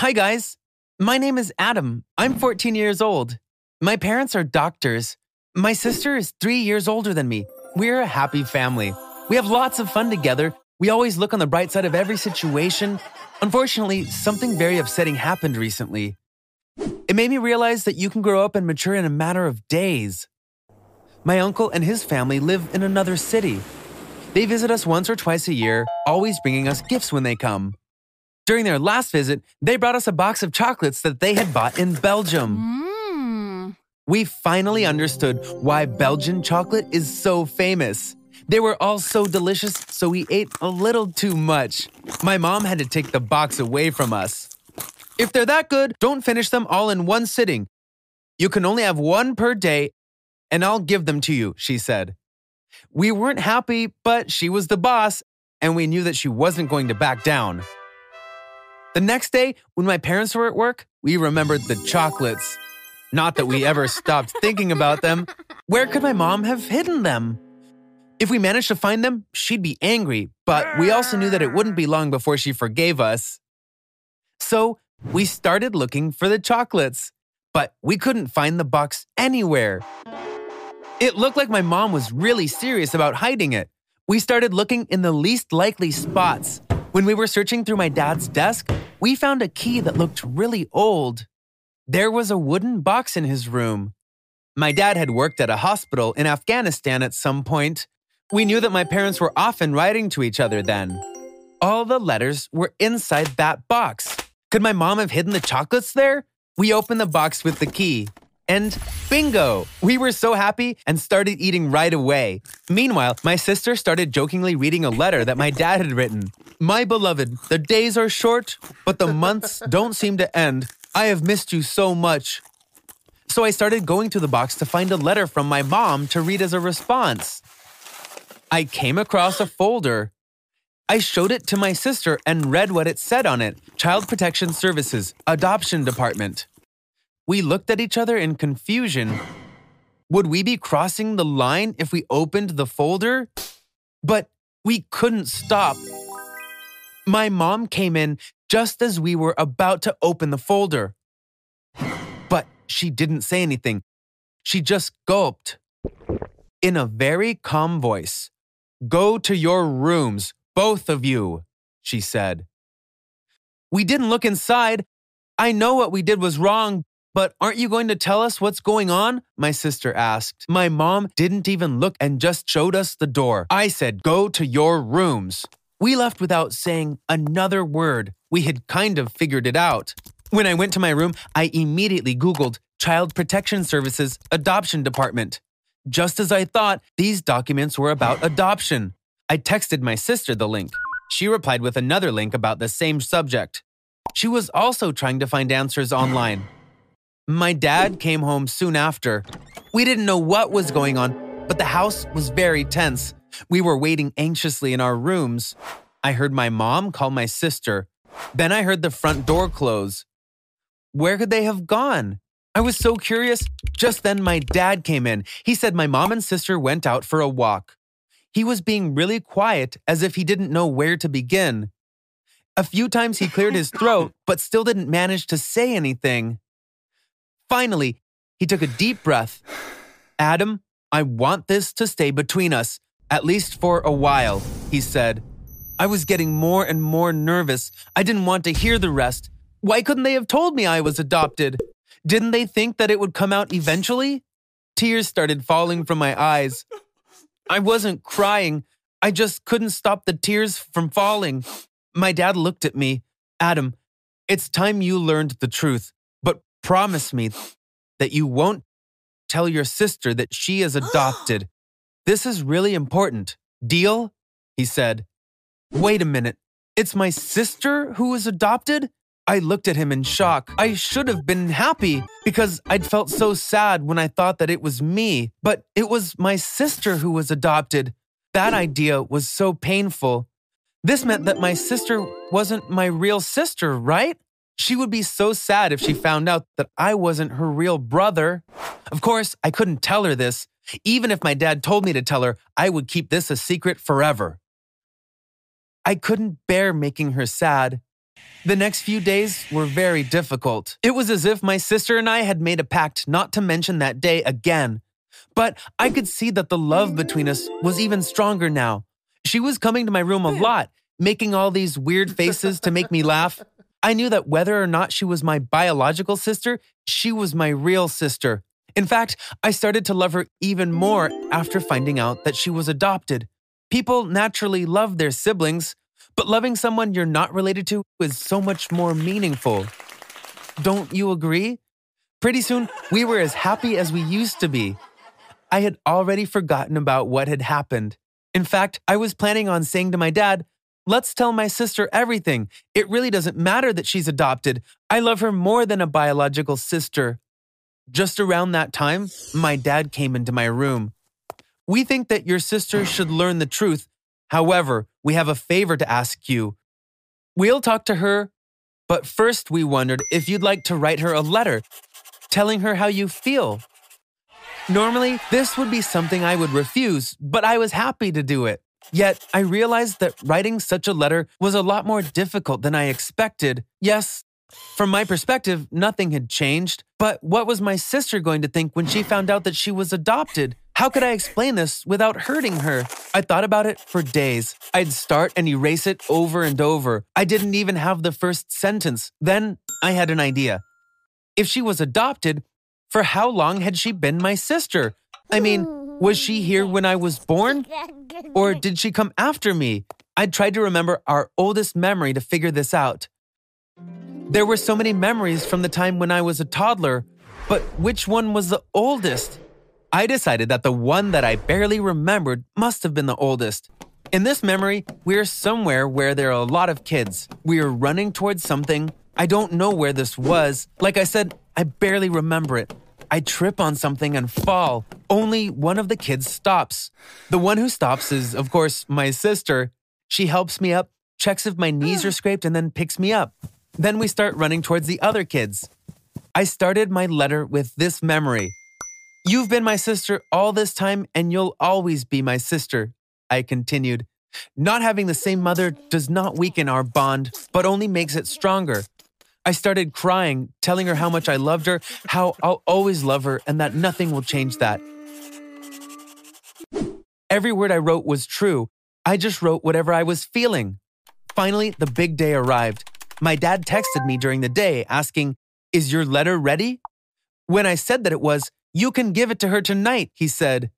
Hi, guys. My name is Adam. I'm 14 years old. My parents are doctors. My sister is three years older than me. We're a happy family. We have lots of fun together. We always look on the bright side of every situation. Unfortunately, something very upsetting happened recently. It made me realize that you can grow up and mature in a matter of days. My uncle and his family live in another city. They visit us once or twice a year, always bringing us gifts when they come. During their last visit, they brought us a box of chocolates that they had bought in Belgium. Mmm. We finally understood why Belgian chocolate is so famous. They were all so delicious, so we ate a little too much. My mom had to take the box away from us. If they're that good, don't finish them all in one sitting. You can only have one per day, and I'll give them to you, she said. We weren't happy, but she was the boss, and we knew that she wasn't going to back down. The next day, when my parents were at work, we remembered the chocolates. Not that we ever stopped thinking about them. Where could my mom have hidden them? If we managed to find them, she'd be angry, but we also knew that it wouldn't be long before she forgave us. So we started looking for the chocolates, but we couldn't find the box anywhere. It looked like my mom was really serious about hiding it. We started looking in the least likely spots. When we were searching through my dad's desk, we found a key that looked really old. There was a wooden box in his room. My dad had worked at a hospital in Afghanistan at some point. We knew that my parents were often writing to each other then. All the letters were inside that box. Could my mom have hidden the chocolates there? We opened the box with the key. And bingo! We were so happy and started eating right away. Meanwhile, my sister started jokingly reading a letter that my dad had written. My beloved, the days are short, but the months don't seem to end. I have missed you so much. So I started going to the box to find a letter from my mom to read as a response. I came across a folder. I showed it to my sister and read what it said on it Child Protection Services, Adoption Department. We looked at each other in confusion. Would we be crossing the line if we opened the folder? But we couldn't stop. My mom came in just as we were about to open the folder. But she didn't say anything. She just gulped. In a very calm voice, Go to your rooms, both of you, she said. We didn't look inside. I know what we did was wrong, but aren't you going to tell us what's going on? My sister asked. My mom didn't even look and just showed us the door. I said, Go to your rooms. We left without saying another word. We had kind of figured it out. When I went to my room, I immediately Googled Child Protection Services Adoption Department. Just as I thought, these documents were about adoption. I texted my sister the link. She replied with another link about the same subject. She was also trying to find answers online. My dad came home soon after. We didn't know what was going on, but the house was very tense. We were waiting anxiously in our rooms. I heard my mom call my sister. Then I heard the front door close. Where could they have gone? I was so curious. Just then, my dad came in. He said my mom and sister went out for a walk. He was being really quiet as if he didn't know where to begin. A few times he cleared his throat, but still didn't manage to say anything. Finally, he took a deep breath. Adam, I want this to stay between us, at least for a while, he said. I was getting more and more nervous. I didn't want to hear the rest. Why couldn't they have told me I was adopted? Didn't they think that it would come out eventually? Tears started falling from my eyes. I wasn't crying. I just couldn't stop the tears from falling. My dad looked at me. Adam, it's time you learned the truth, but promise me that you won't tell your sister that she is adopted. This is really important. Deal? He said. Wait a minute. It's my sister who was adopted? I looked at him in shock. I should have been happy because I'd felt so sad when I thought that it was me, but it was my sister who was adopted. That idea was so painful. This meant that my sister wasn't my real sister, right? She would be so sad if she found out that I wasn't her real brother. Of course, I couldn't tell her this. Even if my dad told me to tell her, I would keep this a secret forever. I couldn't bear making her sad. The next few days were very difficult. It was as if my sister and I had made a pact not to mention that day again. But I could see that the love between us was even stronger now. She was coming to my room a lot, making all these weird faces to make me laugh. I knew that whether or not she was my biological sister, she was my real sister. In fact, I started to love her even more after finding out that she was adopted. People naturally love their siblings, but loving someone you're not related to is so much more meaningful. Don't you agree? Pretty soon, we were as happy as we used to be. I had already forgotten about what had happened. In fact, I was planning on saying to my dad, Let's tell my sister everything. It really doesn't matter that she's adopted. I love her more than a biological sister. Just around that time, my dad came into my room. We think that your sister should learn the truth. However, we have a favor to ask you. We'll talk to her, but first we wondered if you'd like to write her a letter telling her how you feel. Normally, this would be something I would refuse, but I was happy to do it. Yet, I realized that writing such a letter was a lot more difficult than I expected. Yes, from my perspective, nothing had changed, but what was my sister going to think when she found out that she was adopted? How could I explain this without hurting her? I thought about it for days. I'd start and erase it over and over. I didn't even have the first sentence. Then I had an idea. If she was adopted, for how long had she been my sister? I mean, was she here when I was born? Or did she come after me? I tried to remember our oldest memory to figure this out. There were so many memories from the time when I was a toddler, but which one was the oldest? I decided that the one that I barely remembered must have been the oldest. In this memory, we're somewhere where there are a lot of kids. We are running towards something. I don't know where this was. Like I said, I barely remember it. I trip on something and fall. Only one of the kids stops. The one who stops is, of course, my sister. She helps me up, checks if my knees are scraped, and then picks me up. Then we start running towards the other kids. I started my letter with this memory You've been my sister all this time, and you'll always be my sister, I continued. Not having the same mother does not weaken our bond, but only makes it stronger. I started crying, telling her how much I loved her, how I'll always love her, and that nothing will change that. Every word I wrote was true. I just wrote whatever I was feeling. Finally, the big day arrived. My dad texted me during the day asking, Is your letter ready? When I said that it was, You can give it to her tonight, he said.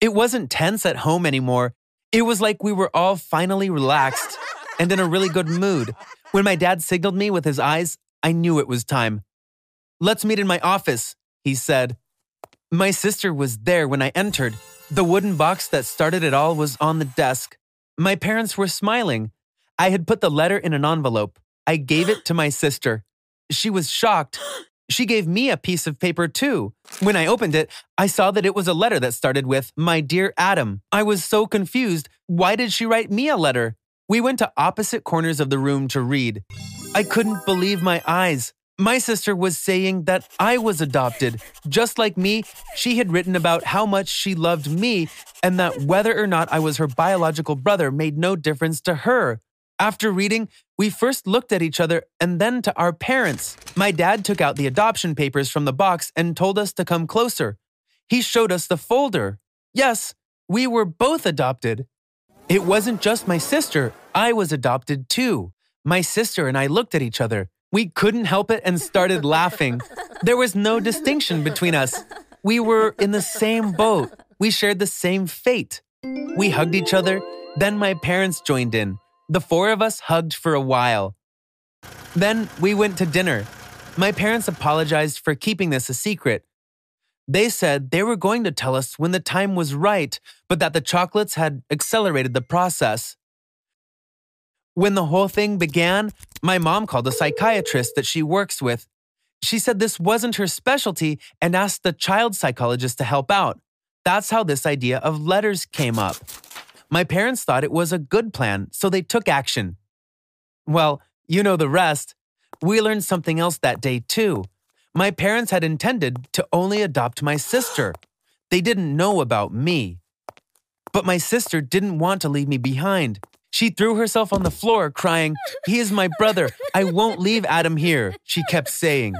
It wasn't tense at home anymore. It was like we were all finally relaxed and in a really good mood. When my dad signaled me with his eyes, I knew it was time. Let's meet in my office, he said. My sister was there when I entered. The wooden box that started it all was on the desk. My parents were smiling. I had put the letter in an envelope. I gave it to my sister. She was shocked. She gave me a piece of paper too. When I opened it, I saw that it was a letter that started with, My dear Adam. I was so confused. Why did she write me a letter? We went to opposite corners of the room to read. I couldn't believe my eyes. My sister was saying that I was adopted. Just like me, she had written about how much she loved me and that whether or not I was her biological brother made no difference to her. After reading, we first looked at each other and then to our parents. My dad took out the adoption papers from the box and told us to come closer. He showed us the folder. Yes, we were both adopted. It wasn't just my sister, I was adopted too. My sister and I looked at each other. We couldn't help it and started laughing. There was no distinction between us. We were in the same boat. We shared the same fate. We hugged each other. Then my parents joined in. The four of us hugged for a while. Then we went to dinner. My parents apologized for keeping this a secret. They said they were going to tell us when the time was right, but that the chocolates had accelerated the process. When the whole thing began, my mom called a psychiatrist that she works with. She said this wasn't her specialty and asked the child psychologist to help out. That's how this idea of letters came up. My parents thought it was a good plan, so they took action. Well, you know the rest. We learned something else that day, too. My parents had intended to only adopt my sister. They didn't know about me. But my sister didn't want to leave me behind. She threw herself on the floor, crying, He is my brother. I won't leave Adam here, she kept saying.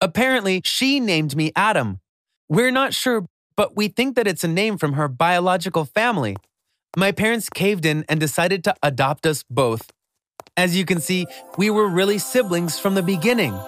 Apparently, she named me Adam. We're not sure, but we think that it's a name from her biological family. My parents caved in and decided to adopt us both. As you can see, we were really siblings from the beginning.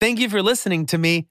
Thank you for listening to me.